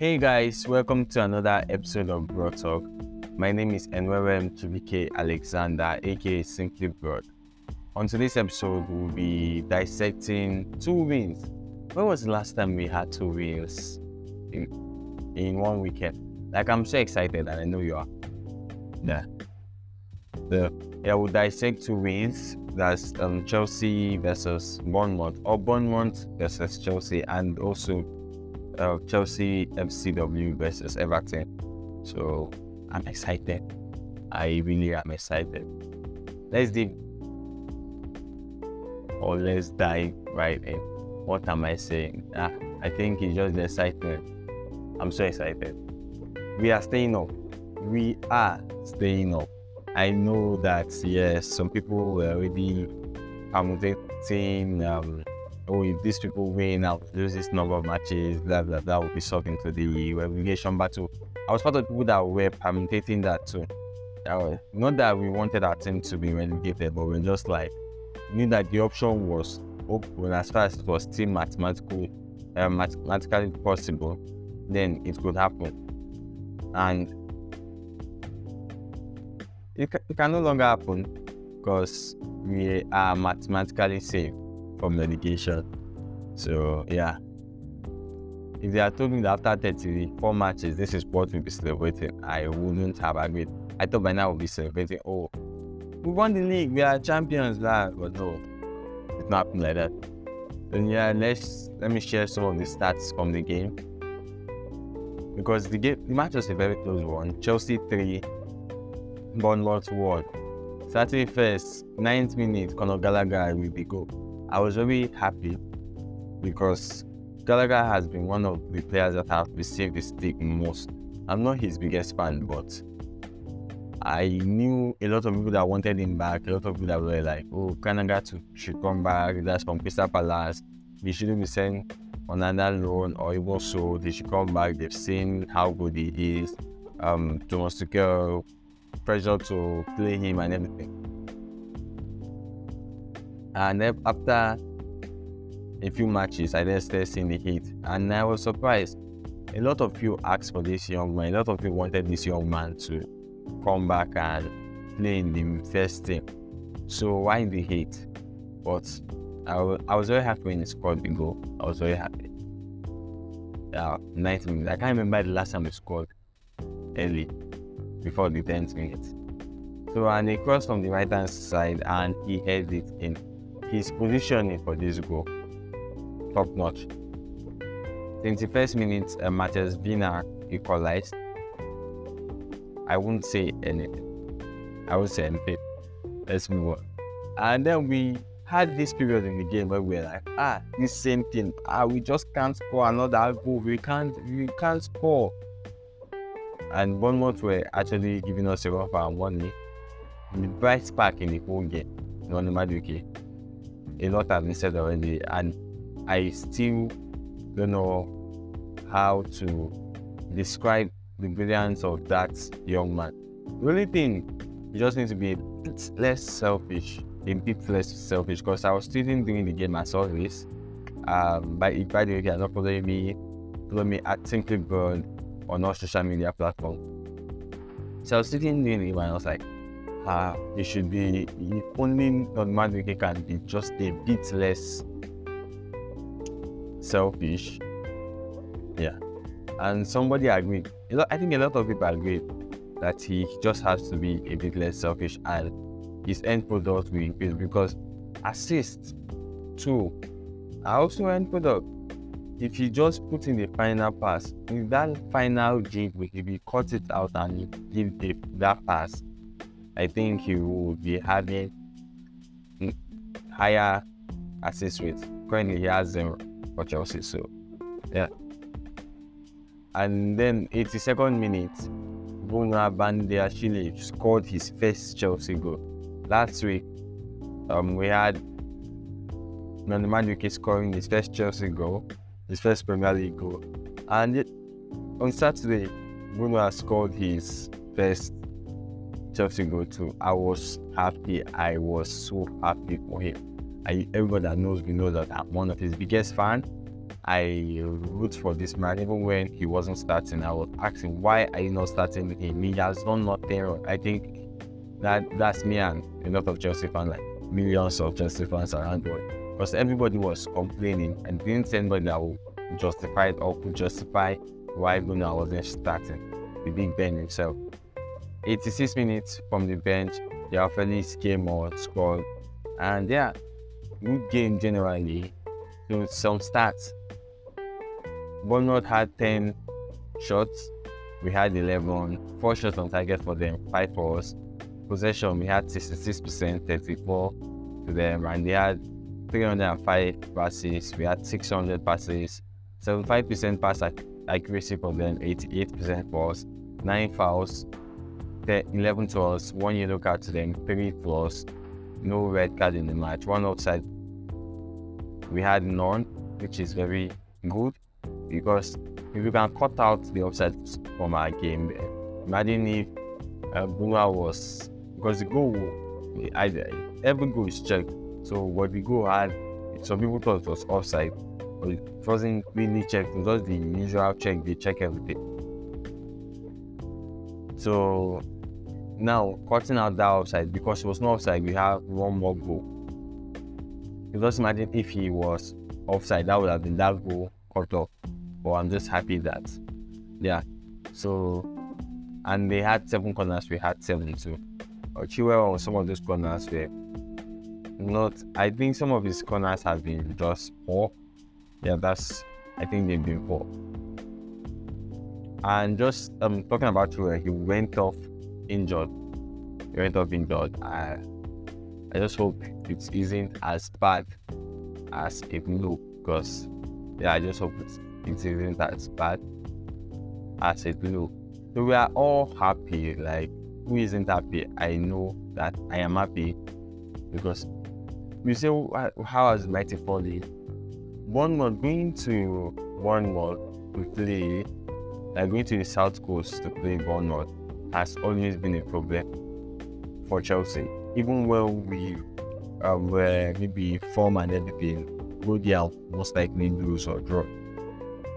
Hey guys, welcome to another episode of Brodd Talk. My name is NWM Chibike Alexander, aka Symply Brodd. On today's episode, we'll be dissecting two wins. When was the last time we had two wins in, in one weekend? Like, I'm so excited, and I know you are. Yeah. The, yeah, we'll dissect two wins. That's um, Chelsea versus Bournemouth, or Bournemouth versus Chelsea, and also uh, Chelsea FCW versus Everton. So I'm excited. I really am excited. Let's dig or let's dive right in. What am I saying? Ah, I think it's just the excitement. I'm so excited. We are staying up. We are staying up. I know that yes, some people were already permutating um, oh, if these people win, I'll lose this number of matches, blah, blah, blah, will be solved into the relegation battle. I was part of the people that were permutating that too. Uh, not that we wanted our team to be relegated, but we're just like, knew that the option was open as far as it was still mathematical, uh, mathematically possible, then it could happen. And it, it can no longer happen because we are mathematically safe from relegation. So yeah. If they had told me that after 34 matches, this is what we'll be celebrating, I wouldn't have agreed. I thought by now we'll be celebrating, oh, we won the league, we are champions, blah. but no, it's not like that. And yeah, let's let me share some of the stats from the game. Because the game the match was a very close one. Chelsea 3, Bournemouth 1. Saturday first, 9th minute, Conor Gallagher with the goal. I was very happy because Gallagher has been one of the players that have received the stick most. I'm not his biggest fan, but I knew a lot of people that wanted him back, a lot of people that were like, oh, Gallagher should come back, that's from Crystal Palace. He shouldn't be sent on another loan or even so, they should come back. They've seen how good he is. Um, Thomas Tuchel, pressure to play him and everything. And after a few matches, I then started seeing the heat, and I was surprised. A lot of you asked for this young man. A lot of you wanted this young man to come back and play in the first team. So why the hate? But I, I was very happy when he scored the goal. I was very happy. Uh, yeah, 90 minutes. I can't remember the last time he scored early before the 10th minute. So and he crossed from the right hand side and he held it in his positioning for this goal, top notch. 21st minute, uh, Matías Viña equalized. I won't say anything. I won't say anything. Let's move on. And then we had this period in the game where we were like, ah, this same thing. Ah, we just can't score another goal. We can't, we can't score. And Bournemouth were actually giving us a rough and money. The bright spark in the whole game. No matter a lot has been said already, and I still don't know how to describe the brilliance of that young man. The only thing, you just need to be a bit less selfish, a bit less selfish, because I was student during the game, saw this. Um, by, by the way, you can not follow me, follow me at Symply Brodd on all social media platforms. So I was sitting the game and I was like, uh, it should be only Noni Madueke can be just a bit less selfish. Yeah. And somebody agreed. I think a lot of people agreed that he just has to be a bit less selfish and his end product will increase because assist too are also end product. If you just put in the final pass, in that final jig, if you cut it out and you give the, that pass, I think he will be having higher assist rate. Currently, he has zero for Chelsea. So, yeah. And then 82nd minute, Bruno Badiashile scored his first Chelsea goal. Last week, um, we had Noni Madueke scoring his first Chelsea goal, his first Premier League goal. And on Saturday, Bruno has scored his first Chelsea go to, I was happy. I was so happy for him. I, everybody that knows me knows that I'm one of his biggest fans. I root for this man even when he wasn't starting. I was asking, why are you not starting him? He has done nothing. I think that that's me and a lot of Chelsea fans, like millions of Chelsea fans around the world. Because everybody was complaining and didn't see anybody that would justify it or could justify why Bruno wasn't starting. The Big Ben himself. 86 minutes from the bench, Joao Felix came on, scored, and yeah, good game generally. So some stats. Bournemouth had 10 shots, we had 11, 4 shots on target for them, 5 for us. Possession, we had 66%, 34 to them, and they had 305 passes, we had 600 passes, 75% pass accuracy for them, 88% for us, 9 fouls, 11 to us, 1 yellow card to them, 3 plus, no red card in the match, 1 offside. We had none, which is very good because if we can cut out the offside from our game, imagine if uh, Buma was because the goal, I, every goal is checked. So what the goal had, some people thought it was offside, but it wasn't really checked. It was the usual check. They check everything. So now cutting out that offside because it was not offside, we have one more goal. You Just imagine if he was offside, that would have been that goal cut off but I'm just happy that, yeah. So, and they had seven corners, we had seven too. Or Chilwell on some of those corners were not. I think some of his corners have been just poor. Yeah, that's. I think they've been poor. And just um talking about Chilwell, he went off injured. He went off injured. I, I just hope it isn't as bad as it looked because yeah, I just hope it isn't as bad as it looks. So we are all happy. Like, who isn't happy? I know that I am happy because we say, how has Mighty fallen? One month going to one month to play, like going to the South Coast to play Bournemouth has always been a problem for Chelsea. Even when we um, were maybe form and everything, go most likely lose or draw.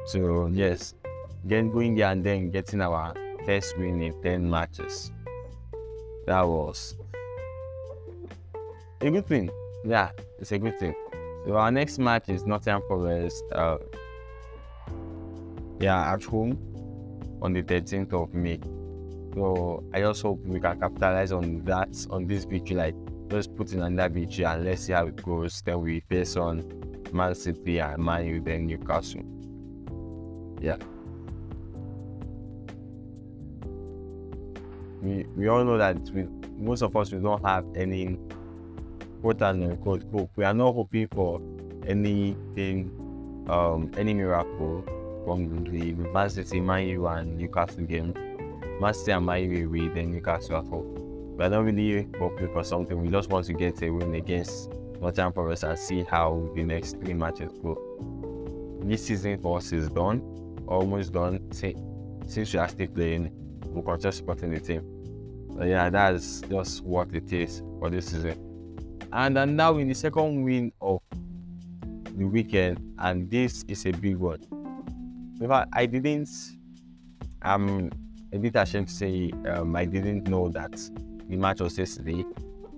So yes, then going there and then getting our first win in 10 matches. That was a good thing. Yeah, it's a good thing. So our next match is Nottingham Forest. Uh, yeah, at home on the 13th of May. So I just hope we can capitalize on that on this victory. Like, let's put in another victory and let's see how it goes. Then we face on Man City and Man U, then Newcastle. Yeah. We, we all know that we, most of us we don't have any quote unquote hope. We are not hoping for anything, um, any miracle from the Man City, Man U, and Newcastle game. Man City and Man U away, then Newcastle at home. We are not really hoping for something. We just want to get a win against Nottingham Forest and see how the next three matches go. This season for us is done almost done. Since we are still playing, we'll continue supporting the team. But yeah, that's just what it is for this season. And then now in the second win of the weekend, and this is a big one. In fact, I didn't. I'm a bit ashamed to say um, I didn't know that the match was yesterday.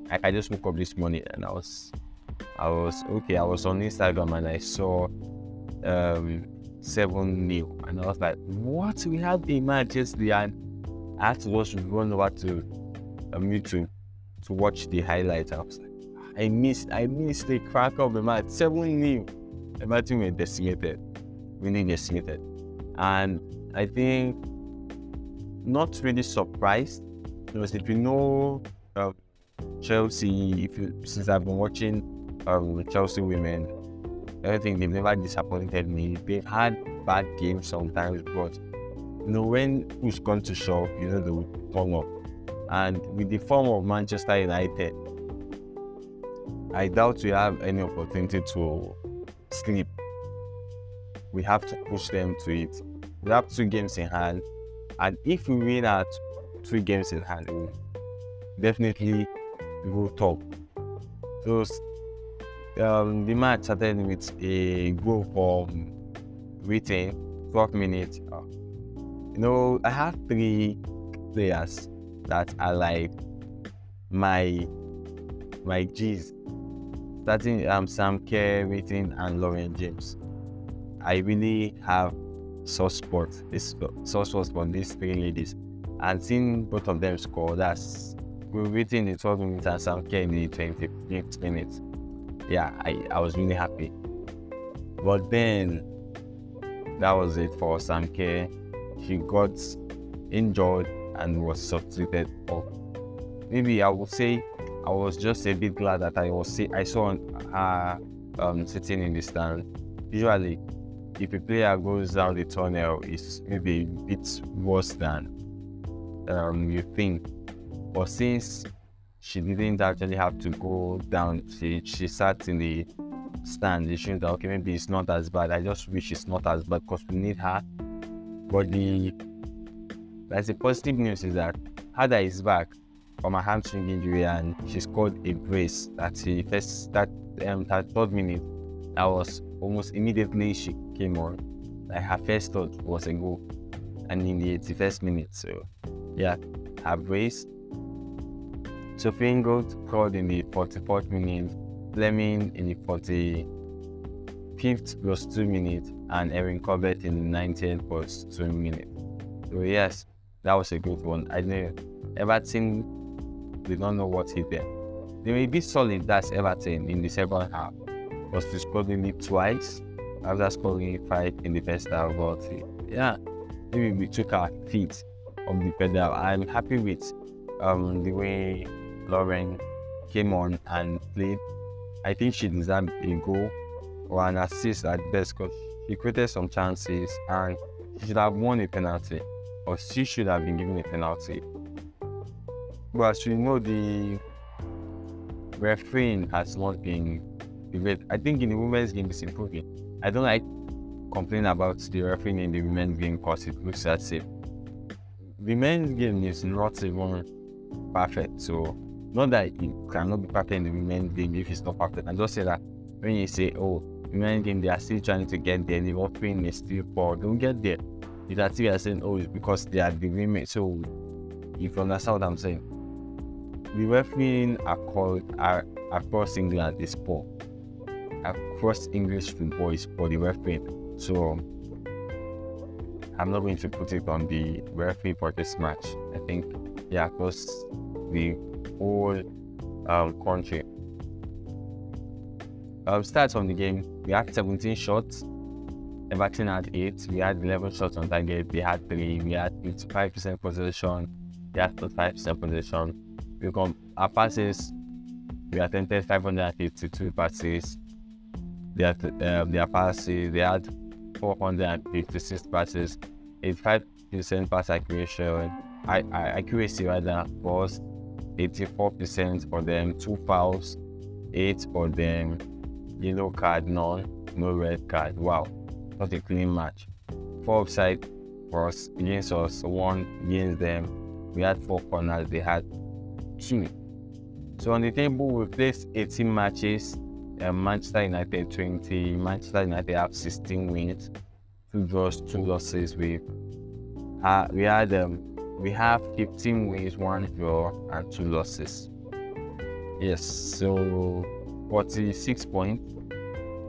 I, I just woke up this morning and I was, I was okay. I was on Instagram and I saw um, 7 0. And I was like, what? We had a match yesterday, and I had to watch, run over to um, YouTube to watch the highlights. I was like, I missed, I missed the crack of the match. 7 0. Imagine we're decimated, really decimated. And I think not really surprised because if you know um, Chelsea, if you since I've been watching um, Chelsea women I think they've never disappointed me. They've had bad games sometimes, but you know when push comes to shove, you know they will come up. And with the form of Manchester United, I doubt we have any opportunity to sleep. We have to push them to it. We have two games in hand, and if we win at three games in hand, definitely we will top. So um, the match started with a goal from Reiten 12 minutes. Uh, you know, I have three players that are like my my G's. Starting um Sam Kerr, Reiten, and Lauren James. I really have soft spot, this soft spot for these three ladies. And seeing both of them score, that's we're Reiten in 12 minutes and Sam Kerr in the 20th minutes. Yeah, I, I was really happy. But then that was it for Sam Kerr. She got injured and was substituted off. Maybe I would say I was just a bit glad that I was see, I saw her um, sitting in the stand. Usually, if a player goes down the tunnel, it's maybe a bit worse than um, you think. But since she didn't actually have to go down, she, she sat in the stand. It shows that okay, maybe it's not as bad. I just wish it's not as bad because we need her. But the that's the positive news is that Harder is back from a hamstring injury and she scored a brace that she first that um that third minute. That was almost immediately she came on. Like her first thought was a goal. And in the 81st minute. So yeah, her brace. Sophie Ingle scored in the 44th minute, Fleming in the 45th was plus 2 minutes, and Erin Cuthbert in the 90th plus 2 minutes. So yes, that was a good one. I know Everton we don't know what hit them. They may be solid, that's Everton in the second half. To score only twice after scoring five in the first half. But yeah, maybe we took our feet on the pedal. I'm happy with um, the way Lauren came on and played. I think she deserved a goal or an assist at best because she created some chances and she should have won a penalty or she should have been given a penalty. But as you know, the refereeing has not been I think in the women's game it's improving. I don't like complaining about the refereeing in the women's game because it looks as if the men's game is not even perfect. So not that it cannot be perfect in the women's game if it's not perfect. I just say that when you say, oh, women's game they are still trying to get there, the refereeing is still poor, don't get there. It's as if you're saying, oh, it's because they are the women. So if you understand what I'm saying, the refereeing across England is poor. Across English football is poor, the refereeing. So I'm not going to put it on the referee for this match. I think, yeah, across the whole um, country. Um, stats on the game we had 17 shots, Everton had 8, we had 11 shots on target, they had 3, we had 55% possession, they had 35% possession. We got our passes, we attempted 552 passes, had, uh, their passes, they had 456 passes, 85% pass accuracy, I, I, accuracy rather was 84% for them, two fouls, eight for them, yellow card, none, no red card. Wow, not a clean match. Four offside for us against us, one against them. We had four corners, they had two. So on the table, we placed 18 matches. Uh, Manchester United 20, Manchester United have 16 wins, two draws, two losses. We uh, we had um, we have 15 wins, one draw, and two losses. Yes, so 46 points,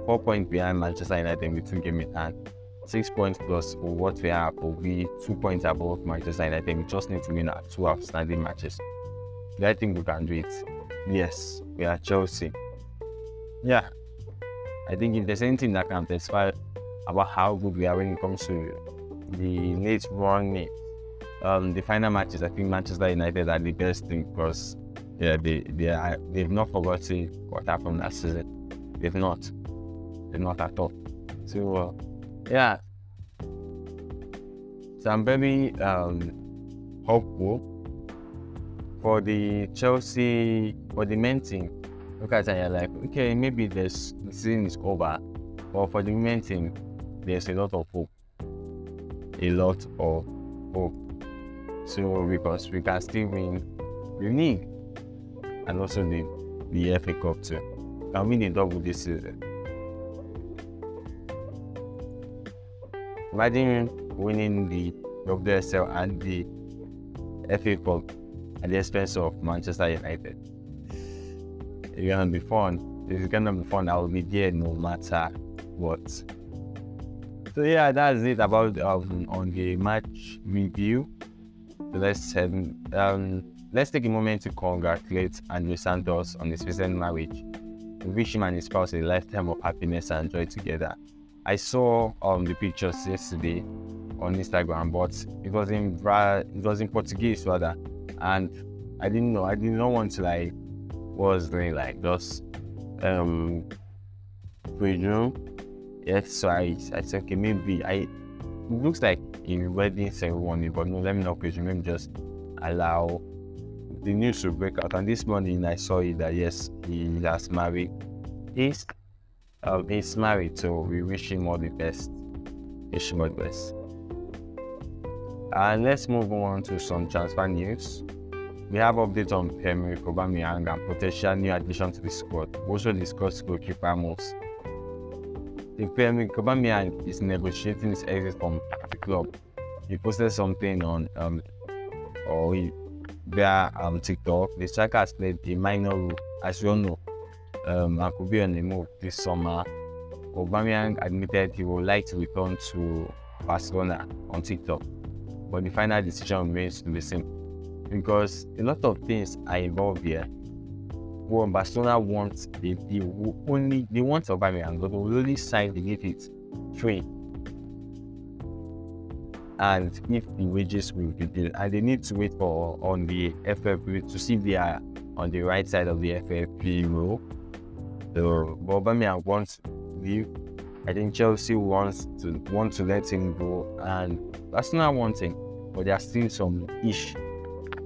four points behind Manchester United with two games in hand. Six points plus what we have will be two points above Manchester United. We just need to win our two outstanding matches. Do I think we can do it? Yes, we are Chelsea. Yeah, I think if there's anything that can testify about how good we are when it comes to the late run um, the final matches, I think Manchester United are the best thing because yeah, they they are, they've not forgotten what happened last season. They've not, they've not at all. So uh, yeah, so I'm very um, hopeful for the Chelsea for the main team. Look at it, you're like, okay, maybe this season is over, but for the main team, there's a lot of hope, a lot of hope. So because we can still win the league and also the, the FA Cup too. Can win the double this season. imagine winning the WSL and the FA Cup at the expense of Manchester United. It's gonna be fun. It's gonna be fun. I will be there no matter what. So yeah, that's it about um, on the match review. Let's um, let's take a moment to congratulate Andrey Santos on his recent marriage. Wish him and his spouse a lifetime of happiness and joy together. I saw um the pictures yesterday on Instagram, but it was in Bra- it was in Portuguese rather, and I didn't know. I did not want to like was doing like just um presume. Yes, so I I said okay maybe I looks like a wedding ceremony, but no, let me not presume. Let me just allow the news to break out. And this morning I saw it that yes, he has married. He's um, he's married, so we wish him all the best. Wish him all the best. And let's move on to some transfer news. We have updates on Pierre-Emerick Aubameyang and potential new addition to the squad. We also discuss goalkeeper moves. Pierre-Emerick Aubameyang is negotiating his exit from the club. He posted something on um or he, via um TikTok. The striker has played a minor role, as you all know, um, and could be on the move this summer. Aubameyang admitted he would like to return to Barcelona on TikTok but the final decision remains to be same because a lot of things are involved here. Well, Barcelona wants the deal only they want Aubameyang, but they will only sign the if it's free. And if the wages will be deal, and they need to wait for on the FFP to see if they are on the right side of the FFP rule. So Aubameyang wants to leave I think Chelsea wants to want to let him go, and that's not one thing. But there are still some ish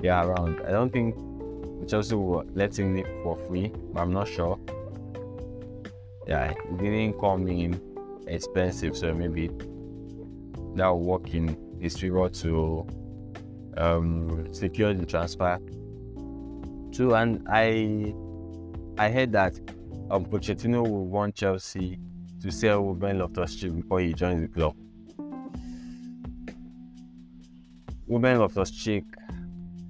there around. I don't think Chelsea will let him leave for free, but I'm not sure. Yeah, it didn't come in expensive, so maybe that will work in his favor to um, secure the transfer. Too, and I I heard that um, Pochettino will want Chelsea to sell Ruben Loftus-Cheek before he joins the club. Ruben Loftus-Cheek,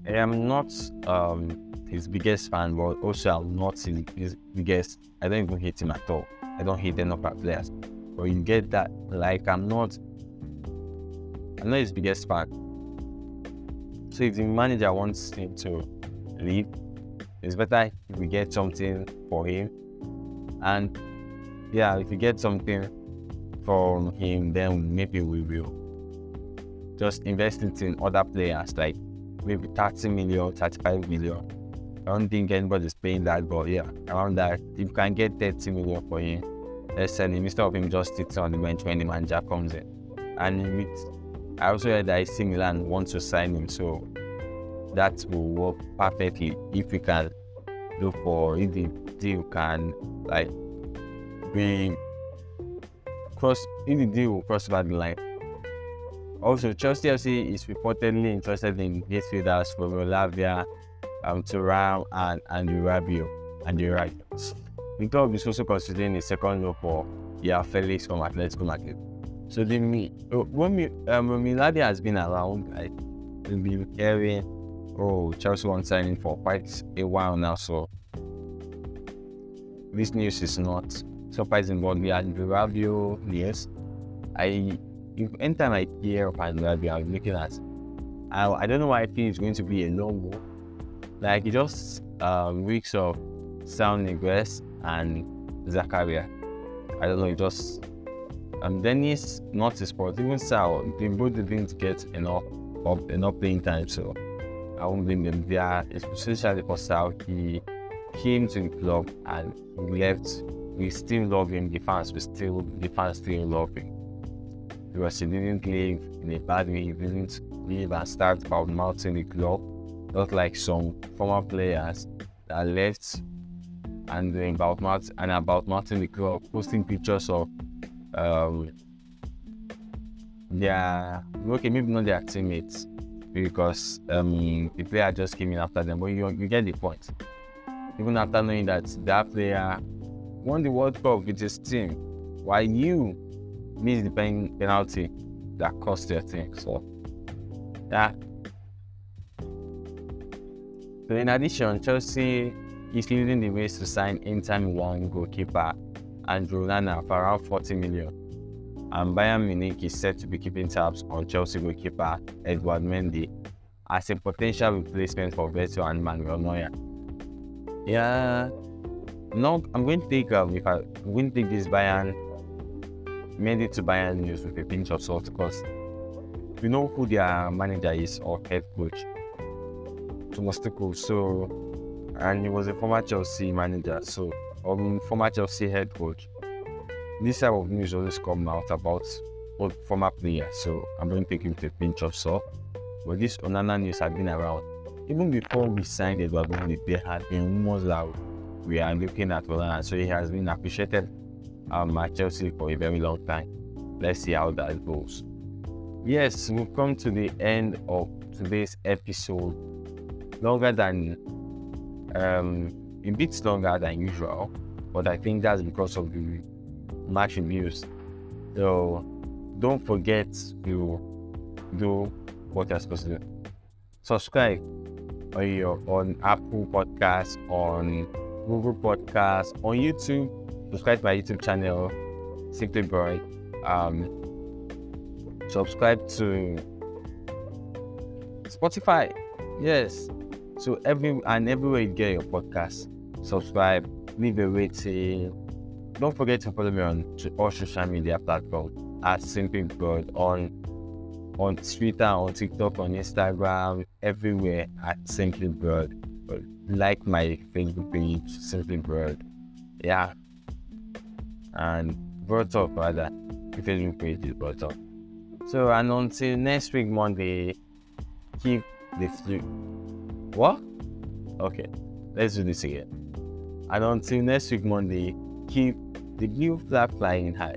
I am not um, his biggest fan, but also I'm not his biggest. I don't even hate him at all. I don't hate any of our players. But you get that, like I'm not, I'm not his biggest fan. So if the manager wants him to leave, it's better if we get something for him. And yeah, if you get something from him, then maybe we will just invest it in other players, like maybe 30 million, 35 million. I don't think anybody's paying that, but yeah, around that, if you can get 30 million for him, let's send him instead of him just sitting on the bench when the manager comes in. And with, I also heard that AC Milan wants to sign him, so that will work perfectly if we can look for if the deal can like be cross in the deal will cross over the line. Also, Chelsea FC is reportedly interested in midfielders from Lavia, um, Thuram, and Andy Rabiot and the Rabios. The club is also considering a second look for yeah, Felix from Atletico Madrid. So the me uh, when um, when has been around, like we've been hearing, oh Chelsea wants signing for quite a while now. So this news is not surprising, but we had Rabiot, yes. I if anytime I hear of I'm looking at I, I don't know why I feel it's going to be a move. Like it just um, weeks of Saul Niguez and Zakaria. I don't know, it just um Dennis not his sport, even Sal, they both didn't get enough of enough playing time, so I won't blame them. They are especially for Sal, he came to the club and left we still love him. The fans, we still the fans still love him he didn't leave in a bad way. He didn't leave and start about mounting the club, not like some former players that left and then about Mart and about Martin the club, posting pictures of um their okay maybe not their teammates because um the player just came in after them, but you, you get the point. Even after knowing that that player won the World Cup with his team while you missed the pen- penalty that cost their thing. So yeah. So in addition, Chelsea is leading the race to sign Inter Milan goalkeeper André Onana for around 40 million. And Bayern Munich is set to be keeping tabs on Chelsea goalkeeper Edouard Mendy as a potential replacement for Veto and Manuel Neuer. Yeah, no, I'm going to take um, if I, going to take this Bayern Mendy to Bayern news with a pinch of salt because we know who their manager is or head coach, Thomas Tuchel. So, and he was a former Chelsea manager, so um, former Chelsea head coach. This type of news always come out about former players, so I'm going to take him with a pinch of salt. But this Onana news has been around. Even before we signed Edouard Mendy, there had been rumors that we are looking at Onana, so he has been appreciated um, at Chelsea for a very long time. Let's see how that goes. Yes, we've come to the end of today's episode. Longer than, um, a bit longer than usual, but I think that's because of the match reviews. So don't forget to do what you're supposed to do. Subscribe on your on Apple Podcasts, on Google Podcasts, on YouTube. Subscribe to my YouTube channel, Simply Boy. Um, subscribe to Spotify. Yes. So every and everywhere you get your podcast, subscribe, leave a rating. Don't forget to follow me on all social media platforms at Symply Brodd on on Twitter, on TikTok, on Instagram, everywhere at Symply Brodd. Like my Facebook page, Symply Brodd. Yeah. And brought up rather. The Facebook page is brought up. So and until next week Monday, keep the flu. What? Okay, let's do this again. And until next week Monday, keep the blue flag flying high.